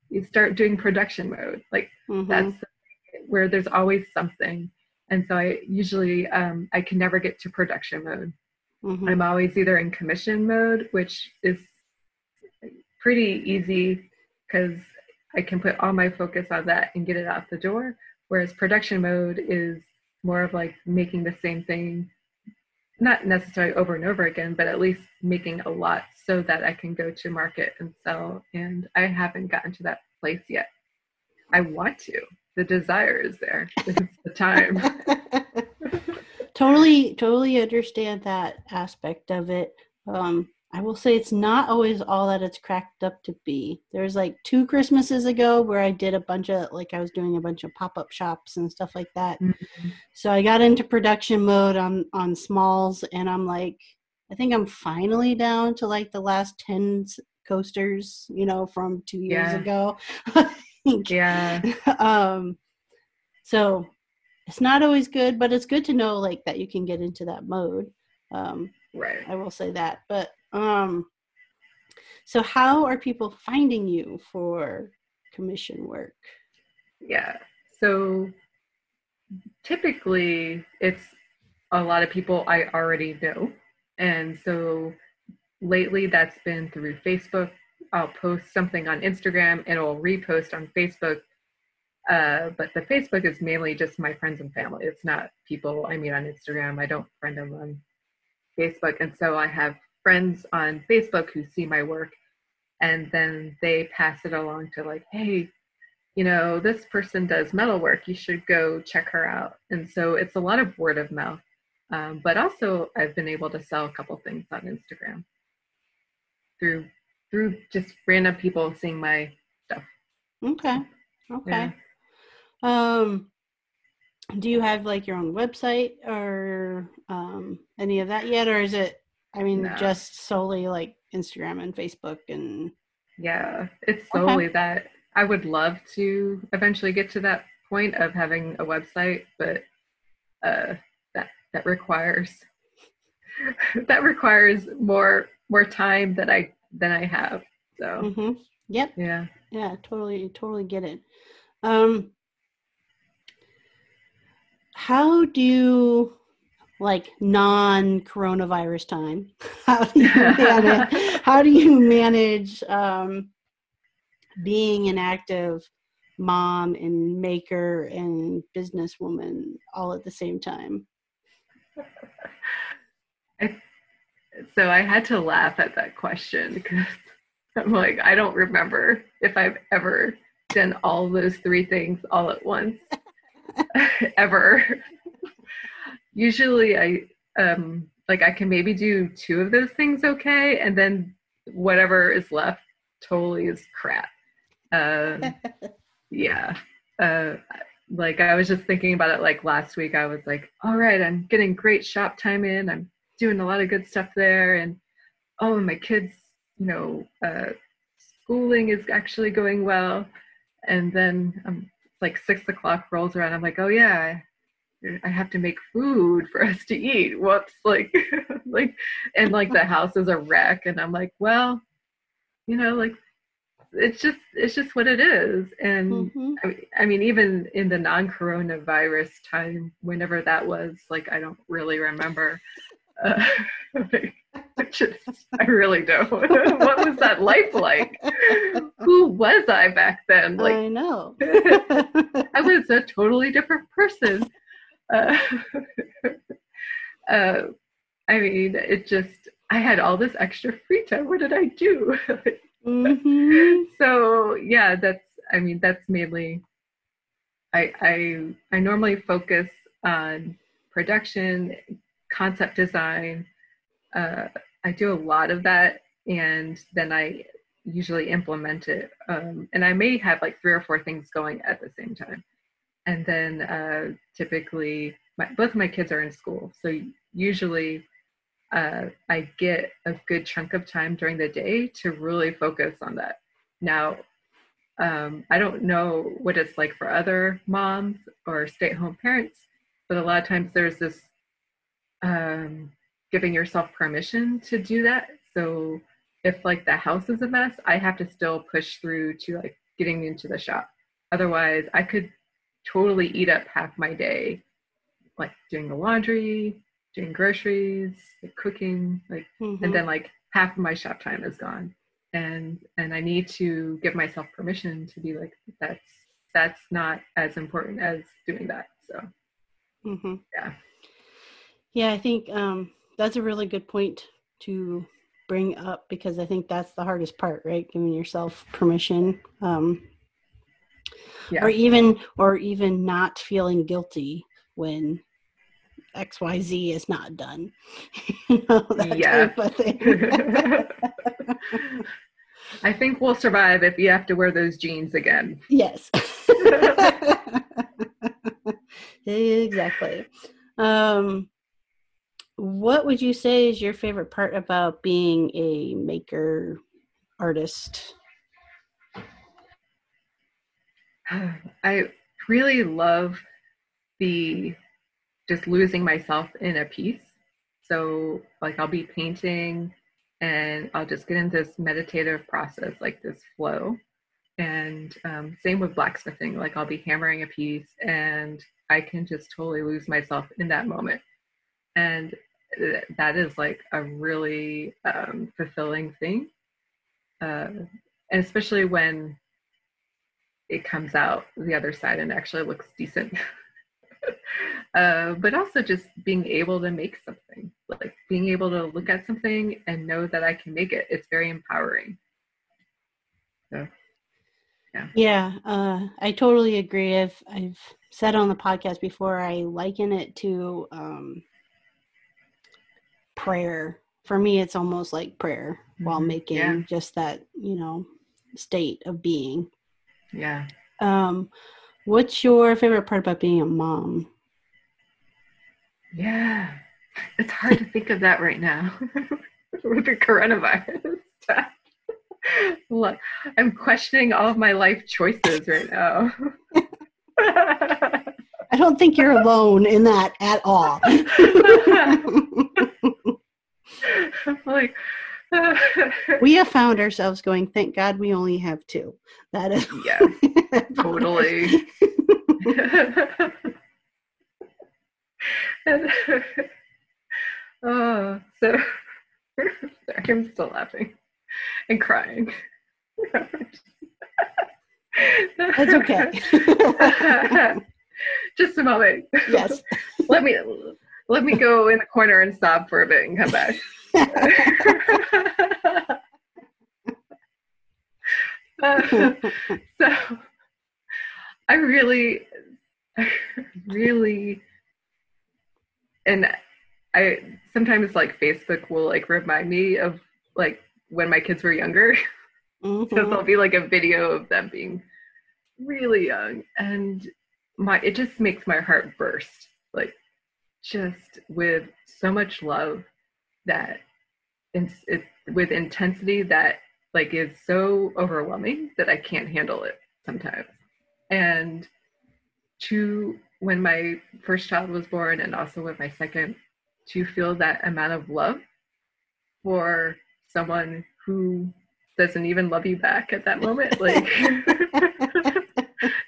you start doing production mode. Like mm-hmm. that's where there's always something. And so I usually um, I can never get to production mode. Mm-hmm. I'm always either in commission mode, which is pretty easy because I can put all my focus on that and get it out the door. Whereas production mode is more of like making the same thing, not necessarily over and over again, but at least making a lot so that I can go to market and sell. And I haven't gotten to that place yet. I want to. The desire is there. It's the time. totally, totally understand that aspect of it. Um, I will say it's not always all that it's cracked up to be. There's like two Christmases ago where I did a bunch of like I was doing a bunch of pop-up shops and stuff like that. Mm-hmm. So I got into production mode on on smalls and I'm like I think I'm finally down to like the last 10 coasters, you know, from 2 years yeah. ago. yeah. Um so it's not always good, but it's good to know like that you can get into that mode. Um right. I will say that. But um so how are people finding you for commission work? Yeah. So typically it's a lot of people I already know and so lately that's been through Facebook. I'll post something on Instagram and it'll repost on Facebook. Uh, but the Facebook is mainly just my friends and family. It's not people I meet on Instagram. I don't friend them on Facebook. And so I have friends on Facebook who see my work and then they pass it along to like, hey, you know, this person does metal work. You should go check her out. And so it's a lot of word of mouth. Um, but also, I've been able to sell a couple things on Instagram through through just random people seeing my stuff. Okay. Okay. Yeah. Um, do you have like your own website or um, any of that yet, or is it? I mean, no. just solely like Instagram and Facebook and. Yeah, it's solely okay. that. I would love to eventually get to that point of having a website, but uh, that requires that requires more more time that I than I have. So Mm-hmm. Yep. yeah. Yeah. Totally. Totally get it. Um, how do you like non-coronavirus time? How do you manage? how do you manage um, being an active mom and maker and businesswoman all at the same time? So I had to laugh at that question because I'm like, I don't remember if I've ever done all those three things all at once. ever. Usually I um like I can maybe do two of those things okay and then whatever is left totally is crap. Um yeah. Uh like I was just thinking about it like last week I was like, all right, I'm getting great shop time in. I'm doing a lot of good stuff there and oh my kids, you know, uh schooling is actually going well. And then um like six o'clock rolls around. I'm like, oh yeah, I have to make food for us to eat. Whoops, like, like, and like the house is a wreck, and I'm like, well, you know, like, it's just, it's just what it is. And Mhm. I, I mean, even in the non-coronavirus time, whenever that was, like, I don't really remember. Uh, I just, I really don't. what was that life like? Who was I back then? Like, I know. I was a totally different person. Uh, uh, I mean, it just, I had all this extra free time. What did I do? Mhm. so yeah, that's, I mean, that's mainly, I, I, I normally focus on production, concept design. Uh, I do a lot of that and then I usually implement it. Um, and I may have like three or four things going at the same time. And then uh, typically, my, both of my kids are in school. So usually uh, I get a good chunk of time during the day to really focus on that. Now, um, I don't know what it's like for other moms or stay at home parents, but a lot of times there's this um, giving yourself permission to do that. So if like the house is a mess, I have to still push through to like getting into the shop. Otherwise, I could totally eat up half my day, like doing the laundry, doing groceries, like cooking, like, Mhm. and then like half of my shop time is gone. And and I need to give myself permission to be like, that's that's not as important as doing that. So hmm Yeah. Yeah, I think um, that's a really good point to bring up because I think that's the hardest part, right? Giving yourself permission, um, yeah. or even or even not feeling guilty when X Y Z is not done. you know, Yeah. type of thing. I think we'll survive if you have to wear those jeans again. yes. exactly. Um, what would you say is your favorite part about being a maker artist? I really love the just losing myself in a piece. So, like, I'll be painting and I'll just get into this meditative process, like this flow. And um, same with blacksmithing, like, I'll be hammering a piece and I can just totally lose myself in that moment. And th- that is like a really um, fulfilling thing. Uh, and especially when it comes out the other side and actually looks decent. uh, but also just being able to make something, like being able to look at something and know that I can make it. It's very empowering. So, Yeah, uh, I totally agree. I've I've said on the podcast before. I liken it to um, prayer. For me, it's almost like prayer while Mhm, making yeah. just that you know state of being. yeah. Um, what's your favorite part about being a mom? Yeah. It's hard to think of that right now with the coronavirus stuff. Look, I'm questioning all of my life choices right now. I don't think you're alone in that at all. like we have found ourselves going, thank God we only have two. That is yeah, totally. and, oh, so sorry, I'm still laughing and crying. That's okay. Just a moment. Yes. let me let me go in the corner and stop for a bit and come back. Uh, so I really, I really, and I sometimes like Facebook will like remind me of like when my kids were younger. Mhm. So there'll be like a video of them being really young, and my it just makes my heart burst, like just with so much love that it with intensity that like is so overwhelming that I can't handle it sometimes. And to when my first child was born, and also with my second, to feel that amount of love for someone who doesn't even love you back at that moment. Like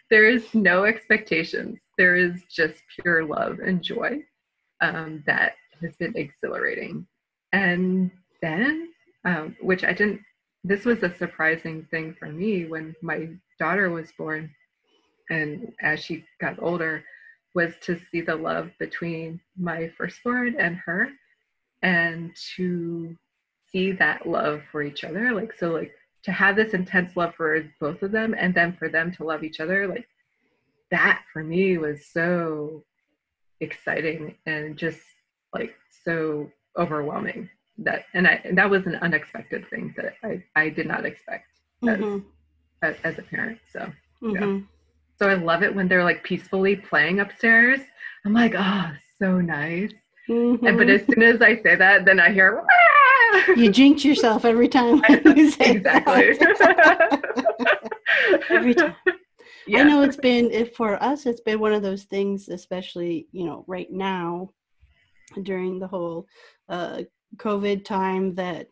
there is no expectations. There is just pure love and joy um, that has been exhilarating. And then, um, which I didn't, this was a surprising thing for me when my daughter was born, and as she got older, was to see the love between my firstborn and her, and to see that love for each other. Like, so, like, to have this intense love for both of them, and then for them to love each other, like, that for me was so exciting and just like so overwhelming that and I and that was an unexpected thing that I I did not expect as, Mhm. as, as a parent so Mhm. so I love it when they're like peacefully playing upstairs I'm like oh so nice and but as soon as I say that then I hear "Ah!" you jinx yourself every time you say exactly every time. yeah I know it's been it, for us. It's been one of those things, especially you know right now during the whole uh, COVID time that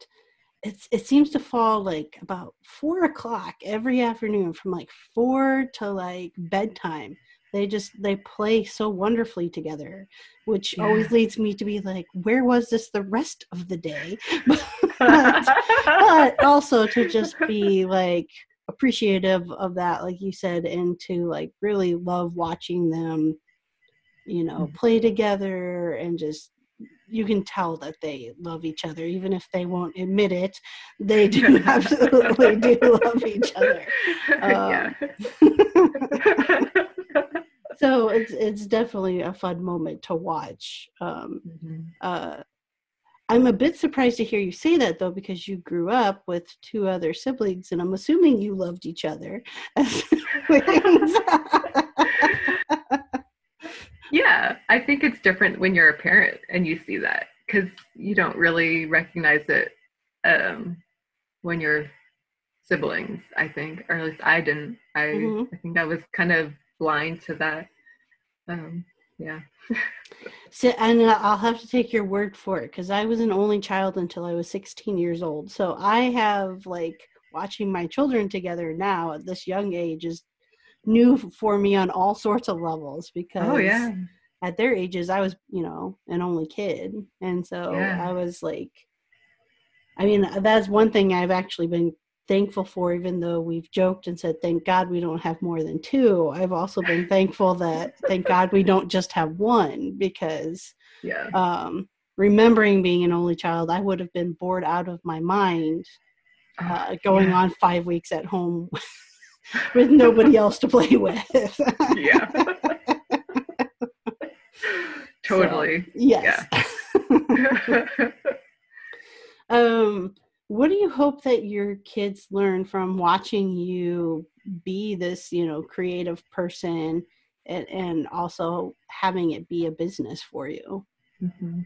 it's it seems to fall like about four o'clock every afternoon from like four to like bedtime. They just they play so wonderfully together, which Yeah. always leads me to be like, where was this the rest of the day? but, but also to just be like appreciative of that like you said and to like really love watching them you know Mhm. play together and just you can tell that they love each other even if they won't admit it they do absolutely do love each other yeah so it's it's definitely a fun moment to watch um Mhm. uh I'm a bit surprised to hear you say that though, because you grew up with two other siblings, and I'm assuming you loved each other. Yeah, I think it's different when you're a parent and you see that because you don't really recognize it um, when you're siblings. I think, or at least I didn't. I Mhm. I think I was kind of blind to that. Um, yeah. so, and uh, I'll have to take your word for it because I was an only child until I was 16 years old. So I have like watching my children together now at this young age is new for me on all sorts of levels because Oh yeah. at their ages i was you know an only kid and so Yeah. i was like i mean that's one thing i've actually been thankful for even though we've joked and said thank god we don't have more than two i've also been thankful that thank god we don't just have one because Yeah. um remembering being an only child i would have been bored out of my mind Oh, uh, going yeah. on five weeks at home with nobody else to play with yeah. totally. yes um what do you hope that your kids learn from watching you be this you know creative person and, and also having it be a business for you Mhm.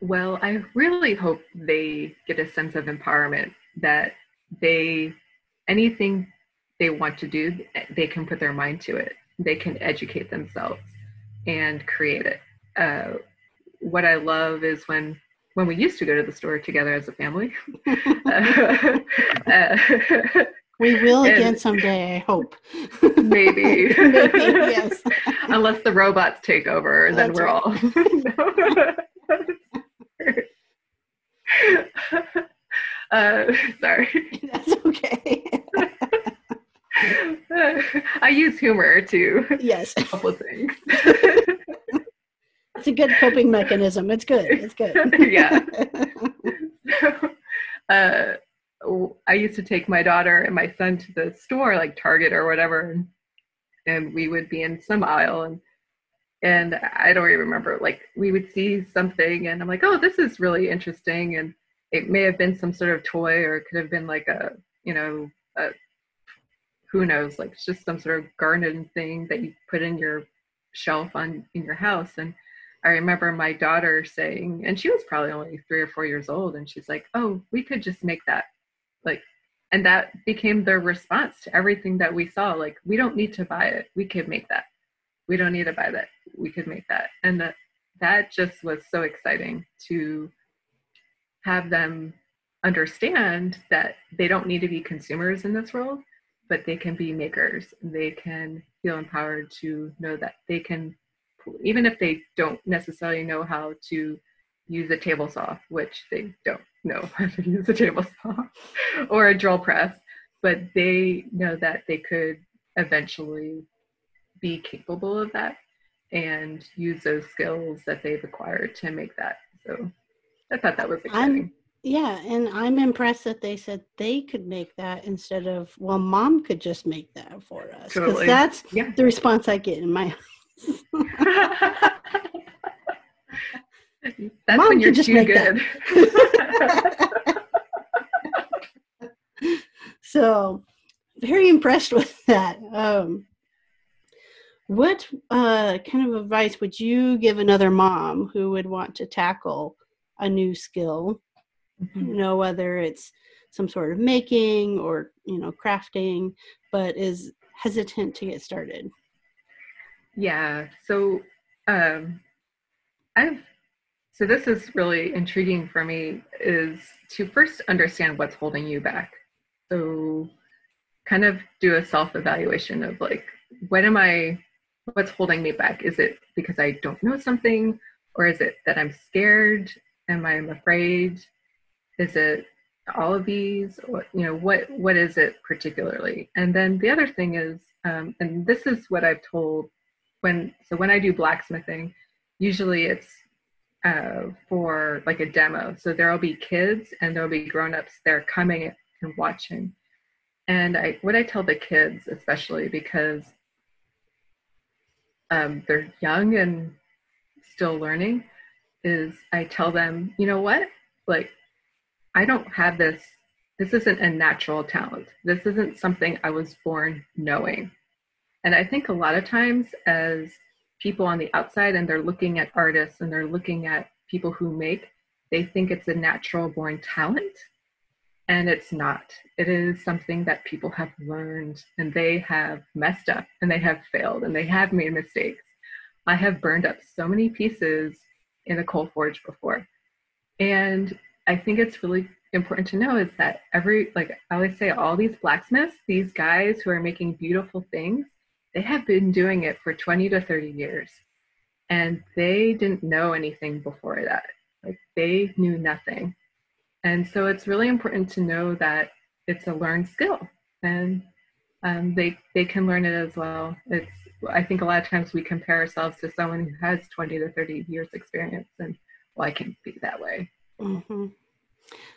Well, I really hope they get a sense of empowerment that they anything they want to do, they can put their mind to it. they can educate themselves and create it. Uh, what I love is when when we used to go to the store together as a family. uh, we will and again someday, I hope. maybe. maybe, yes. Unless the robots take over, then That's we're right. all. Uh, sorry. That's okay. I use humor to yes couple things. it's a good coping mechanism. It's good. It's good. yeah. uh, I used to take my daughter and my son to the store, like Target or whatever, and, and we would be in some aisle and and I don't even remember. Like we would see something, and I'm like, oh, this is really interesting, and it may have been some sort of toy, or it could have been like a you know a who knows, like it's just some sort of garden thing that you put in your shelf on in your house. And I remember my daughter saying, and she was probably only three or four years old, and she's like, "Oh, we could just make that." Like, and that became their response to everything that we saw. Like, we don't need to buy it; we could make that. We don't need to buy that; we could make that. And that that just was so exciting to have them understand that they don't need to be consumers in this world but they can be makers. They can feel empowered to know that they can, even if they don't necessarily know how to use a table saw, which they don't know how to use a table saw, or a drill press, but they know that they could eventually be capable of that and use those skills that they've acquired to make that. So I thought that was exciting. I'm, yeah, and I'm impressed that they said they could make that instead of, well, mom could just make that for us. Because totally. that's yeah. the response I get in my house. that's mom when you're just too good. so, very impressed with that. Um, what uh, kind of advice would you give another mom who would want to tackle a new skill mm-hmm. you know whether it's some sort of making or you know crafting but is hesitant to get started. Yeah so um i've so this is really intriguing for me is to first understand what's holding you back. So kind of do a self evaluation of like what am i what's holding me back? Is it because i don't know something or is it that i'm scared am i afraid? Is it all of these? Or you know what what is it particularly? And then the other thing is um, and this is what i've told when so when i do blacksmithing usually it's uh, for like a demo. So there'll be kids and there'll be grown-ups they're coming and watching. And i what i tell the kids especially because um, they're young and still learning is i tell them you know what like I don't have this. This isn't a natural talent. This isn't something I was born knowing. And I think a lot of times, as people on the outside and they're looking at artists and they're looking at people who make, they think it's a natural born talent. And it's not. It is something that people have learned and they have messed up and they have failed and they have made mistakes. I have burned up so many pieces in a coal forge before. And I think it's really important to know is that every, like I always say, all these blacksmiths, these guys who are making beautiful things, they have been doing it for 20 to 30 years. And they didn't know anything before that. Like they knew nothing. And so it's really important to know that it's a learned skill and um, they, they can learn it as well. It's, I think a lot of times we compare ourselves to someone who has 20 to 30 years experience and well, I can't be that way. Mm-hmm.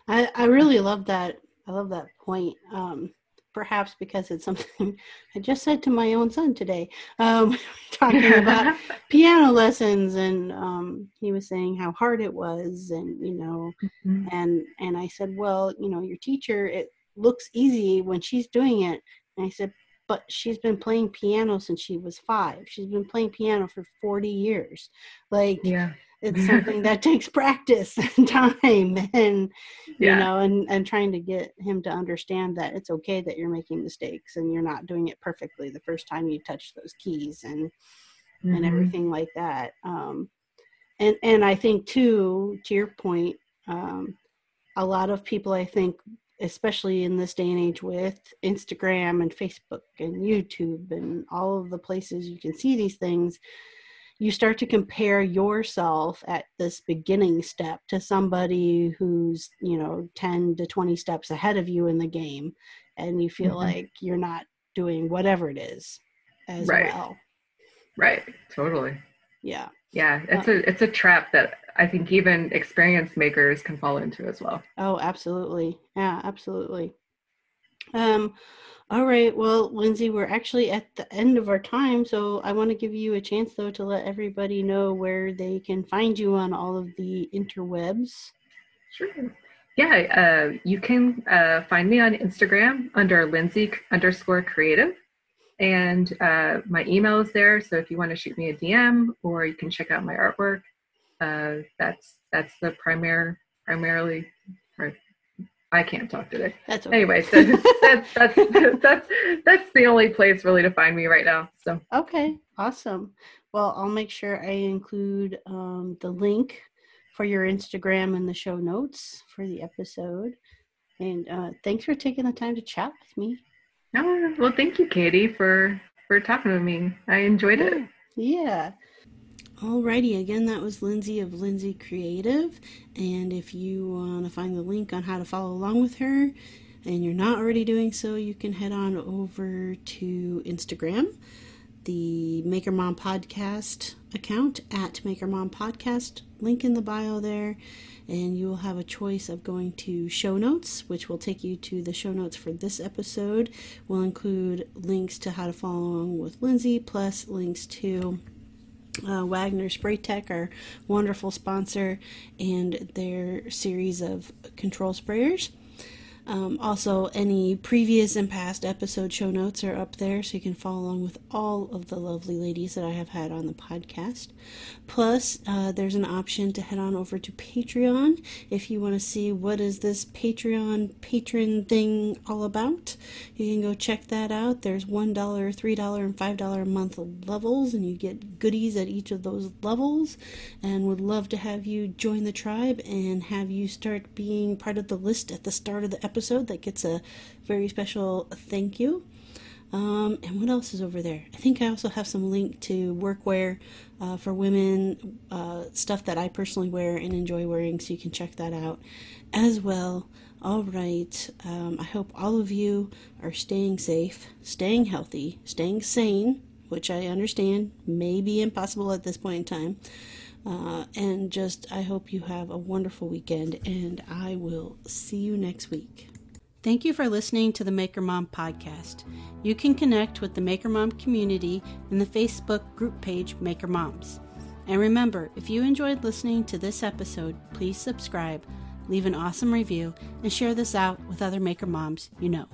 I, I really love that. I love that point. Um, perhaps because it's something I just said to my own son today, um, talking about piano lessons, and um, he was saying how hard it was, and you know, mm-hmm. and and I said, well, you know, your teacher, it looks easy when she's doing it, and I said, but she's been playing piano since she was five. She's been playing piano for forty years, like. Yeah it's something that takes practice and time and you Yeah. know and and trying to get him to understand that it's okay that you're making mistakes and you're not doing it perfectly the first time you touch those keys and and Mhm. everything like that um and and i think too to your point um a lot of people i think especially in this day and age with instagram and facebook and youtube and all of the places you can see these things you start to compare yourself at this beginning step to somebody who's you know 10 to 20 steps ahead of you in the game and you feel Mhm. like you're not doing whatever it is as Right. well Right. Totally. yeah Yeah. It's a it's a trap that I think even experienced makers can fall into as well. Oh, absolutely. Yeah, absolutely. Um, all right. Well, Lindsay, we're actually at the end of our time, so I want to give you a chance though to let everybody know where they can find you on all of the interwebs. Sure. Yeah, uh, you can uh, find me on Instagram under Lindsay underscore creative. And uh, my email is there. So if you want to shoot me a DM or you can check out my artwork, uh, that's that's the primary primarily. Right. I can't talk today. That's okay. Anyway, so that's, that's that's that's the only place really to find me right now. So Okay, awesome. Well, I'll make sure I include um, the link for your Instagram in the show notes for the episode. And uh, thanks for taking the time to chat with me. No, well, thank you, Katie, for for talking with me. I enjoyed it. Yeah. Alrighty, again, that was Lindsay of Lindsay Creative. And if you want to find the link on how to follow along with her and you're not already doing so, you can head on over to Instagram, the Maker Mom Podcast account at Maker Mom Podcast, link in the bio there. And you will have a choice of going to show notes, which will take you to the show notes for this episode. We'll include links to how to follow along with Lindsay, plus links to uh, Wagner Spray Tech, our wonderful sponsor, and their series of control sprayers. Um, also, any previous and past episode show notes are up there, so you can follow along with all of the lovely ladies that I have had on the podcast. Plus, uh, there's an option to head on over to Patreon if you want to see what is this Patreon patron thing all about. You can go check that out. There's $1, $3, and $5 a month levels, and you get goodies at each of those levels. And would love to have you join the tribe and have you start being part of the list at the start of the episode that gets a very special thank you. Um, and what else is over there? I think I also have some link to workwear uh, for women, uh, stuff that I personally wear and enjoy wearing, so you can check that out as well. All right. Um, I hope all of you are staying safe, staying healthy, staying sane, which I understand may be impossible at this point in time. Uh, and just, I hope you have a wonderful weekend, and I will see you next week. Thank you for listening to the Maker Mom podcast. You can connect with the Maker Mom community in the Facebook group page Maker Moms. And remember, if you enjoyed listening to this episode, please subscribe, leave an awesome review, and share this out with other Maker Moms you know.